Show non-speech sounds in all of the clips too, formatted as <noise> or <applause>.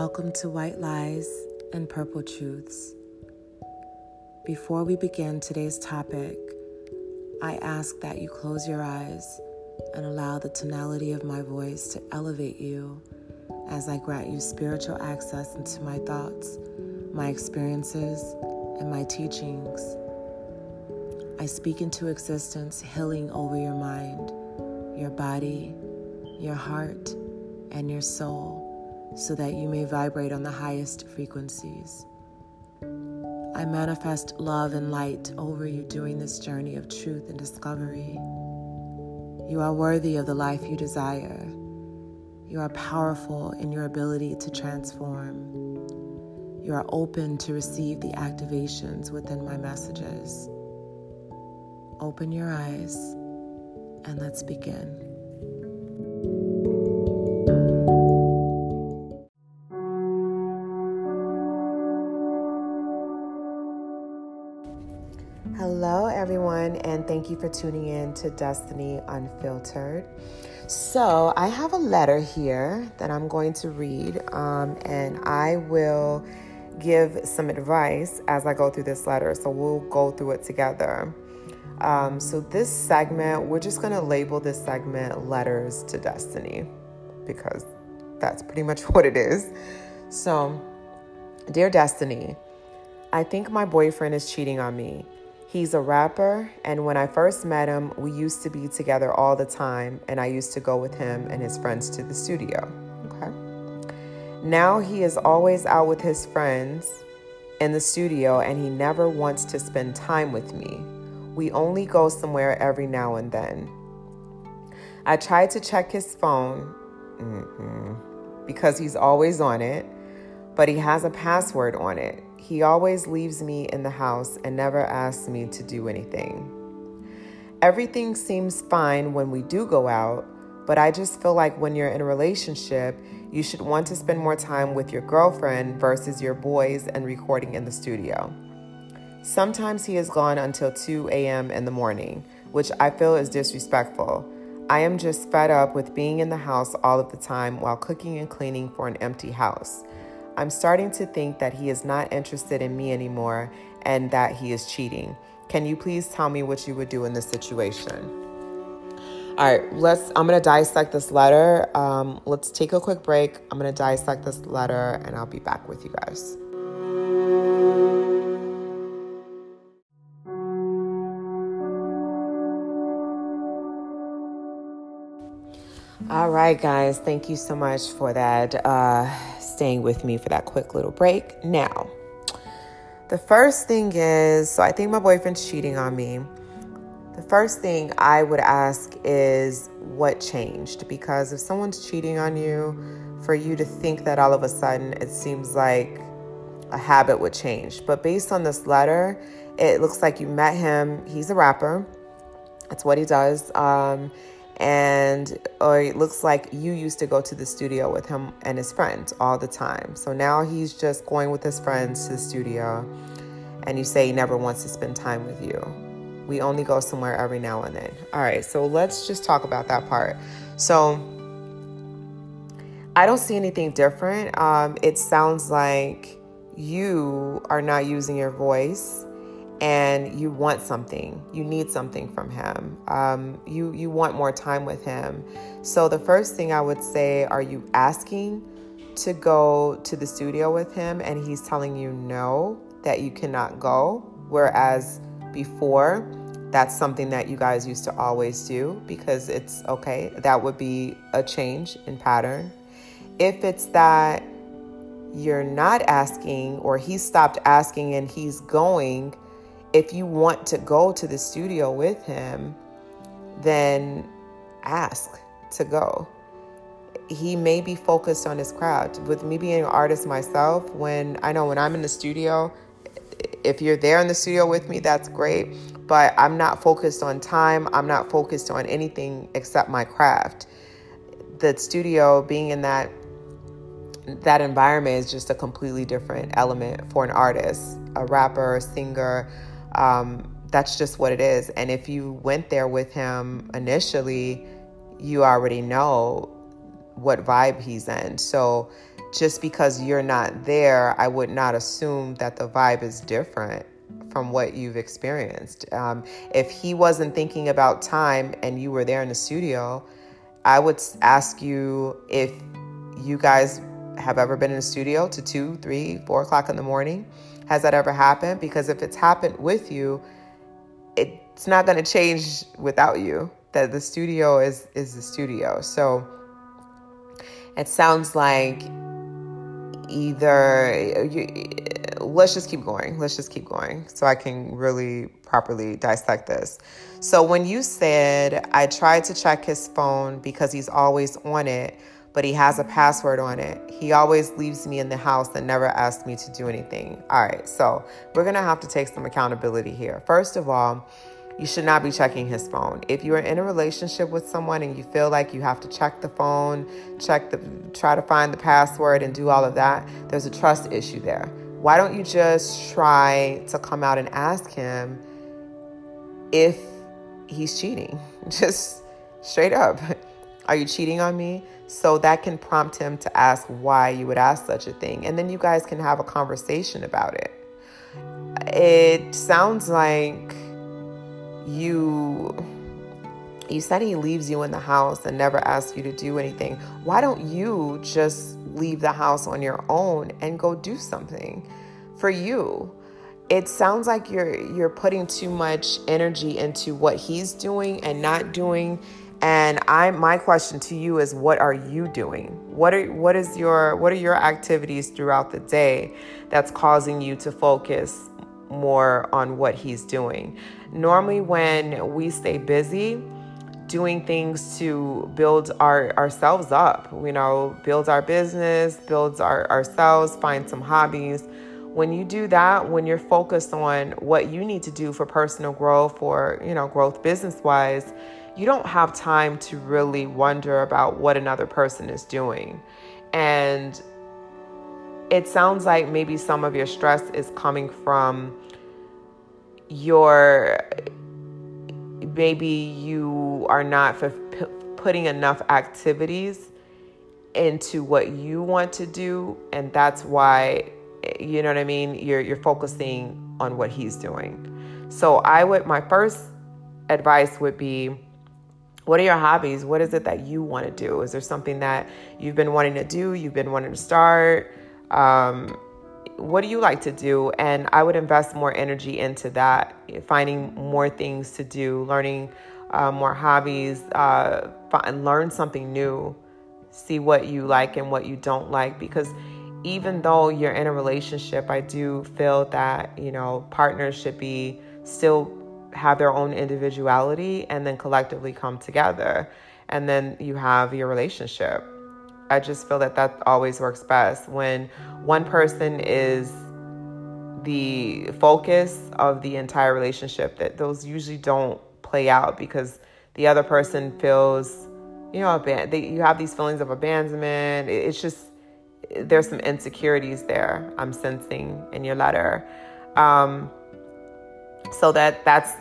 Welcome to White Lies and Purple Truths. Before we begin today's topic, I ask that you close your eyes and allow the tonality of my voice to elevate you as I grant you spiritual access into my thoughts, my experiences, and my teachings. I speak into existence healing over your mind, your body, your heart, and your soul so that you may vibrate on the highest frequencies. I manifest love and light over you during this journey of truth and discovery. You are worthy of the life you desire. You are powerful in your ability to transform. You are open to receive the activations within my messages. Open your eyes and let's begin. Hello, everyone, and thank you for tuning in to Destini Unfiltered. So, I have a letter here that I'm going to read, um, and I will give some advice as I go through this letter. So, we'll go through it together. Um, so, this segment, we're just going to label this segment Letters to Destini because that's pretty much <laughs> what it is. So, Dear Destini, I think my boyfriend is cheating on me. He's a rapper, and when I first met him, we used to be together all the time, and I used to go with him and his friends to the studio. Okay. Now he is always out with his friends in the studio, and he never wants to spend time with me. We only go somewhere every now and then. I tried to check his phone mm-hmm, because he's always on it, but he has a password on it. He always leaves me in the house and never asks me to do anything. Everything seems fine when we do go out, but I just feel like when you're in a relationship, you should want to spend more time with your girlfriend versus your boys and recording in the studio. Sometimes he is gone until 2 a.m. in the morning, which I feel is disrespectful. I am just fed up with being in the house all of the time while cooking and cleaning for an empty house. I'm starting to think that he is not interested in me anymore and that he is cheating. Can you please tell me what you would do in this situation? All right, let's. I'm gonna dissect this letter. Um, let's take a quick break. I'm gonna dissect this letter, and I'll be back with you guys. All right, guys. Thank you so much for that. Uh, staying with me for that quick little break. Now, the first thing is so I think my boyfriend's cheating on me. The first thing I would ask is what changed? Because if someone's cheating on you, for you to think that all of a sudden it seems like a habit would change. But based on this letter, it looks like you met him. He's a rapper, that's what he does. Um, and or it looks like you used to go to the studio with him and his friends all the time. So now he's just going with his friends to the studio, and you say he never wants to spend time with you. We only go somewhere every now and then. All right, so let's just talk about that part. So I don't see anything different. Um, it sounds like you are not using your voice and you want something. You need something from him. Um, you you want more time with him. So the first thing i would say are you asking to go to the studio with him? And he's telling you no that you cannot go. Whereas before that's something that you guys used to always do because it's okay. That would be a change in pattern. If it's that you're not asking or he stopped asking and he's going if you want to go to the studio with him, then ask to go. He may be focused on his craft. With me being an artist myself, when I know when I'm in the studio, if you're there in the studio with me, that's great. But I'm not focused on time, I'm not focused on anything except my craft. The studio, being in that that environment is just a completely different element for an artist, a rapper, a singer, um, that's just what it is. And if you went there with him initially, you already know what vibe he's in. So just because you're not there, I would not assume that the vibe is different from what you've experienced. Um, if he wasn't thinking about time and you were there in the studio, I would ask you if you guys have ever been in a studio to two, three, four o'clock in the morning. Has that ever happened? Because if it's happened with you, it's not going to change without you. That the studio is is the studio. So it sounds like either you, let's just keep going. Let's just keep going so I can really properly dissect this. So when you said I tried to check his phone because he's always on it, but he has a password on it. He always leaves me in the house and never asks me to do anything. All right, so we're gonna have to take some accountability here. First of all, you should not be checking his phone. If you are in a relationship with someone and you feel like you have to check the phone, check the try to find the password and do all of that, there's a trust issue there. Why don't you just try to come out and ask him if he's cheating? <laughs> Just straight up. Are you cheating on me? So that can prompt him to ask why you would ask such a thing. And then you guys can have a conversation about it. It sounds like you you said he leaves you in the house and never asks you to do anything. Why don't you just leave the house on your own and go do something for you? It sounds like you're you're putting too much energy into what he's doing and not doing and I my question to you is what are you doing? What are what is your what are your activities throughout the day that's causing you to focus more on what he's doing? Normally when we stay busy, doing things to build our ourselves up, you know, build our business, builds our ourselves, find some hobbies. When you do that, when you're focused on what you need to do for personal growth or, you know, growth business wise, you don't have time to really wonder about what another person is doing. And it sounds like maybe some of your stress is coming from your maybe you are not putting enough activities into what you want to do and that's why you know what I mean you're you're focusing on what he's doing. So I would my first advice would be what are your hobbies? What is it that you want to do? Is there something that you've been wanting to do? You've been wanting to start? Um, what do you like to do? And I would invest more energy into that, finding more things to do, learning uh, more hobbies, uh, find, learn something new, see what you like and what you don't like. Because even though you're in a relationship, I do feel that, you know, partners should be still have their own individuality and then collectively come together. And then you have your relationship. I just feel that that always works best when one person is the focus of the entire relationship, that those usually don't play out because the other person feels, you know, aban- they, you have these feelings of abandonment. It's just, there's some insecurities there I'm sensing in your letter. Um, so that that's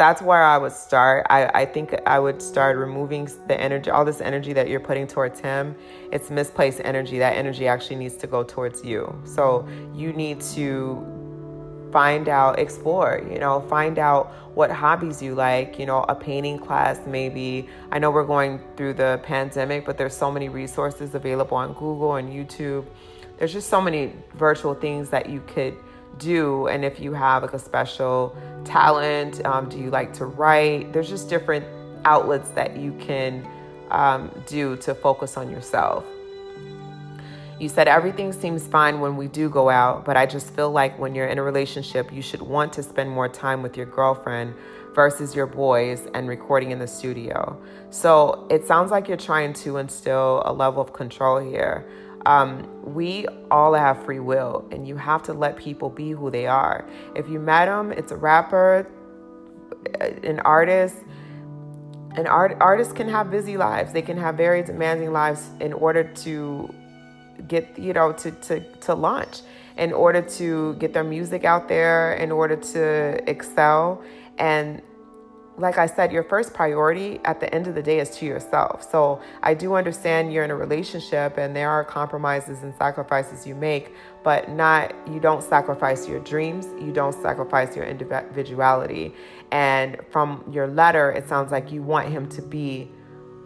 that's where I would start. I, I think I would start removing the energy, all this energy that you're putting towards him. It's misplaced energy. That energy actually needs to go towards you. So you need to find out, explore, you know, find out what hobbies you like, you know, a painting class maybe. I know we're going through the pandemic, but there's so many resources available on Google and YouTube. There's just so many virtual things that you could do and if you have like a special talent um, do you like to write? There's just different outlets that you can um, do to focus on yourself. You said everything seems fine when we do go out but i just feel like when you're in a relationship you should want to spend more time with your girlfriend versus your boys and recording in the studio. So it sounds like you're trying to instill a level of control here um, we all have free will, and you have to let people be who they are. If you met them, it's a rapper, an artist. An art artists can have busy lives. They can have very demanding lives in order to get you know to to to launch, in order to get their music out there, in order to excel, and like I said, your first priority at the end of the day is to yourself. So I do understand you're in a relationship and there are compromises and sacrifices you make, but not, you don't sacrifice your dreams, you don't sacrifice your individuality. And from your letter, it sounds like you want him to be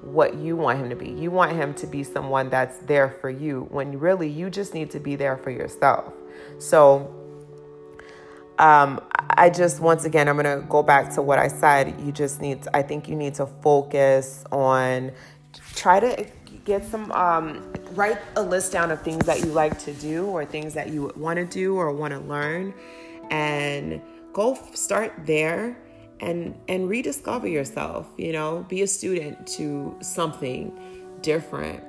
what you want him to be. You want him to be someone that's there for you when really you just need to be there for yourself. So, um, I just, once again, I'm going to go back to what I said. You just need, to, I think you need to focus on, try to get some, um, write a list down of things that you like to do or things that you want to do or want to learn. And go start there and and rediscover yourself you know? Be a student to something different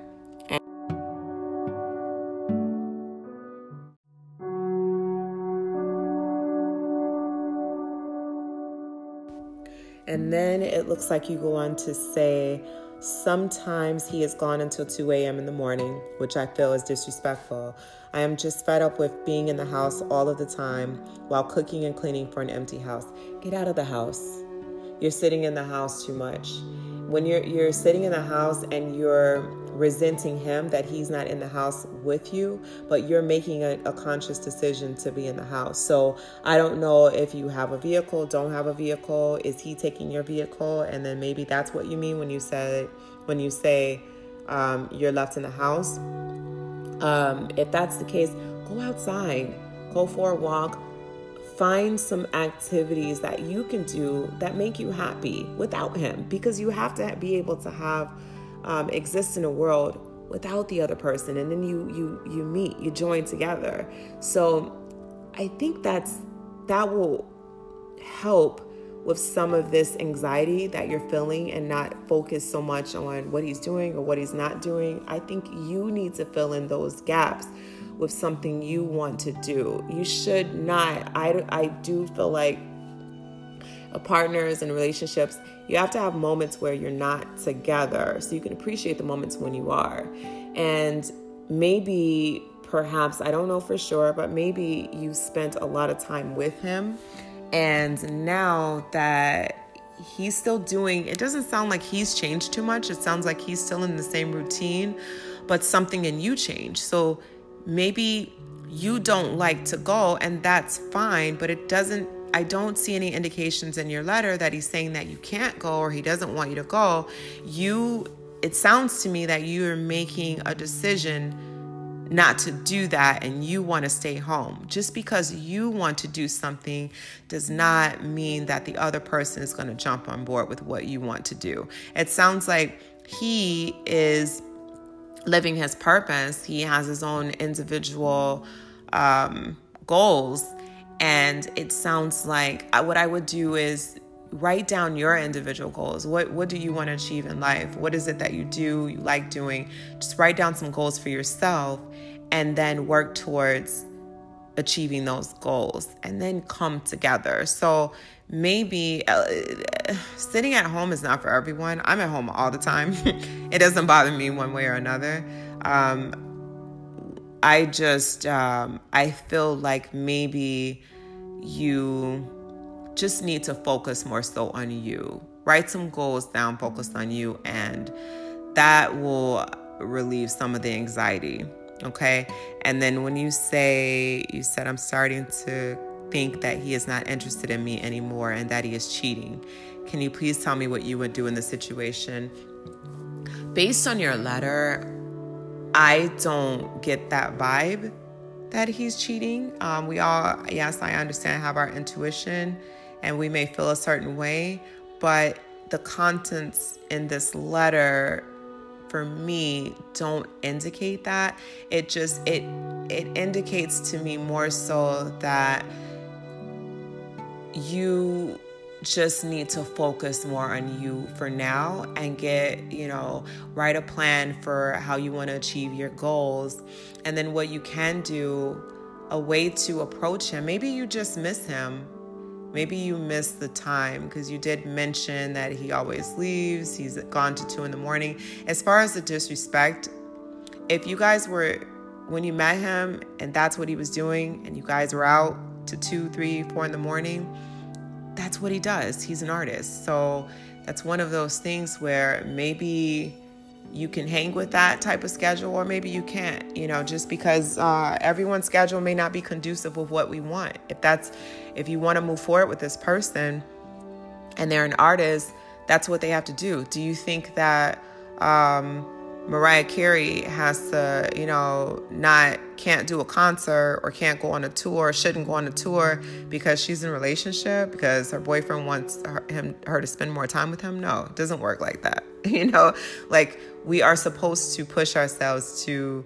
and then it looks like you go on to say Sometimes he has gone until 2 a.m. in the morning, which I feel is disrespectful. I am just fed up with being in the house all of the time while cooking and cleaning for an empty house. Get out of the house. You're sitting in the house too much. When you're you're sitting in the house and you're resenting him that he's not in the house with you, but you're making a, a, conscious decision to be in the house. So I don't know if you have a vehicle, don't have a vehicle. Is he taking your vehicle? And then maybe that's what you mean when you said when you say um, you're left in the house. Um, if that's the case, go outside, go for a walk, find some activities that you can do that make you happy without him because you have to be able to have um, exist in a world without the other person and then you you you meet you join together. So i think that's that will help with some of this anxiety that you're feeling and not focus so much on what he's doing or what he's not doing. I think you need to fill in those gaps with something you want to do. You should not i, I do feel like partners and relationships, you have to have moments where you're not together so you can appreciate the moments when you are. And maybe, perhaps, I don't know for sure, but maybe you spent a lot of time with him. And now that he's still doing it doesn't sound like he's changed too much it sounds like he's still in the same routine but something in you changed so maybe you don't like to go and that's fine but it doesn't I don't see any indications in your letter that he's saying that you can't go or he doesn't want you to go. You, it sounds to me that you're making a decision not to do that and you want to stay home. Just because you want to do something does not mean that the other person is going to jump on board with what you want to do. It sounds like he is living his purpose, he has his own individual um, goals and it sounds like uh, what I would do is write down your individual goals. What what do you want to achieve in life? What is it that you do, you like doing? Just write down some goals for yourself and then work towards achieving those goals and then come together. So maybe uh, sitting at home is not for everyone. I'm at home all the time. <laughs> it doesn't bother me one way or another. Um, I just um, I feel like maybe you just need to focus more so on you. Write some goals down, focus on you, and that will relieve some of the anxiety. Okay. And then when you say, you said, I'm starting to think that he is not interested in me anymore and that he is cheating. Can you please tell me what you would do in the situation? Based on your letter, I don't get that vibe that he's cheating. Um, we all, yes, I understand, have our intuition and we may feel a certain way, but the contents in this letter for me don't indicate that it just it it indicates to me more so that you just need to focus more on you for now and get, you know, write a plan for how you want to achieve your goals. And then what you can do, a way to approach him. Maybe you just miss him. Maybe you miss the time because you did mention that he always leaves. He's gone to two in the morning. As far as the disrespect, if you guys were, when you met him and that's what he was doing, and you guys were out to two, three, four in the morning, that's what he does. He's an artist. So that's one of those things where maybe you can hang with that type of schedule or maybe you can't you know just because uh, everyone's schedule may not be conducive with what we want if that's if you want to move forward with this person and they're an artist that's what they have to do do you think that um, Mariah Carey has to, you know, not can't do a concert or can't go on a tour, shouldn't go on a tour because she's in a relationship because her boyfriend wants her, him her to spend more time with him. No, it doesn't work like that. <laughs> You know, like we are supposed to push ourselves to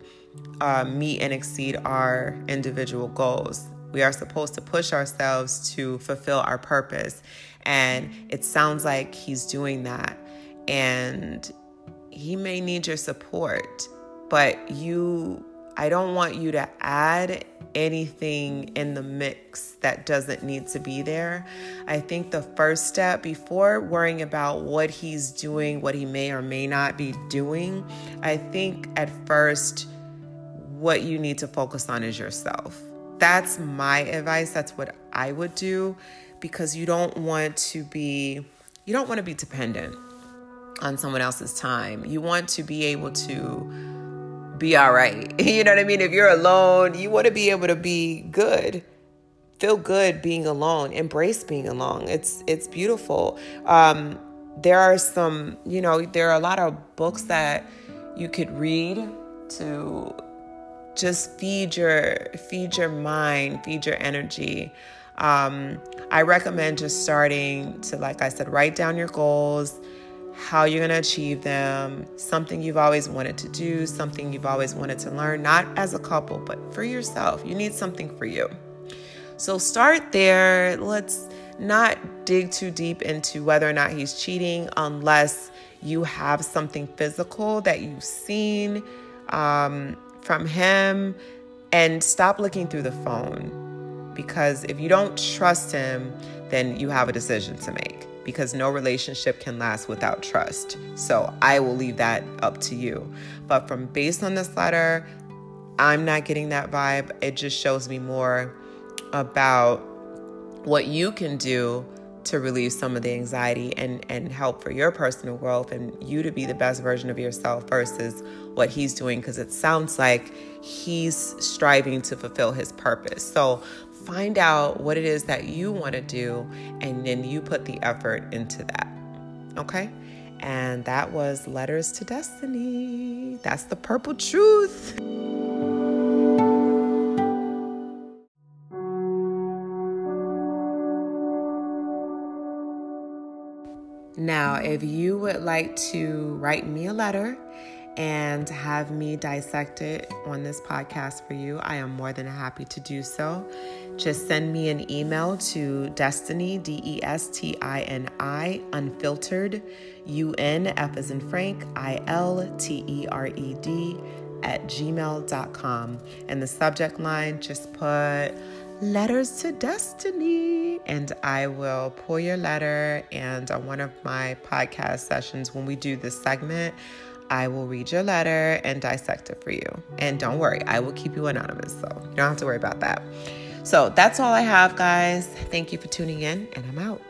uh, meet and exceed our individual goals. We are supposed to push ourselves to fulfill our purpose. And it sounds like he's doing that. And he may need your support, but you, I don't want you to add anything in the mix that doesn't need to be there. I think the first step before worrying about what he's doing, what he may or may not be doing, I think at first, what you need to focus on is yourself. That's my advice. That's what I would do because you don't want to be you don't want to be dependent on someone else's time. You want to be able to be all right. <laughs> You know what I mean? If you're alone, you want to be able to be good. Feel good being alone. Embrace being alone. It's it's beautiful. Um, there are some, you know, there are a lot of books that you could read to just feed your feed your mind, feed your energy. Um, I recommend just starting to, like I said, write down your goals how you're going to achieve them, something you've always wanted to do, something you've always wanted to learn, not as a couple, but for yourself. You need something for you. So start there. Let's not dig too deep into whether or not he's cheating unless you have something physical that you've seen um, from him and stop looking through the phone because if you don't trust him, then you have a decision to make because no relationship can last without trust. So I will leave that up to you. But from based on this letter, I'm not getting that vibe. It just shows me more about what you can do to relieve some of the anxiety and and help for your personal growth and you to be the best version of yourself versus what he's doing because it sounds like he's striving to fulfill his purpose. So find out what it is that you want to do and then you put the effort into that. Okay? And that was Letters to Destini. That's the purple truth. Now, if you would like to write me a letter and have me dissect it on this podcast for you, I am more than happy to do so. Just send me an email to destini, D E S T I N I, unfiltered, U N, F as in Frank, I L T E R E D, at gmail.com. And the subject line, just put letters to destini. And I will pull your letter. And on one of my podcast sessions, when we do this segment, I will read your letter and dissect it for you. And don't worry, I will keep you anonymous, so you don't have to worry about that. So that's all I have, guys. Thank you for tuning in, and I'm out.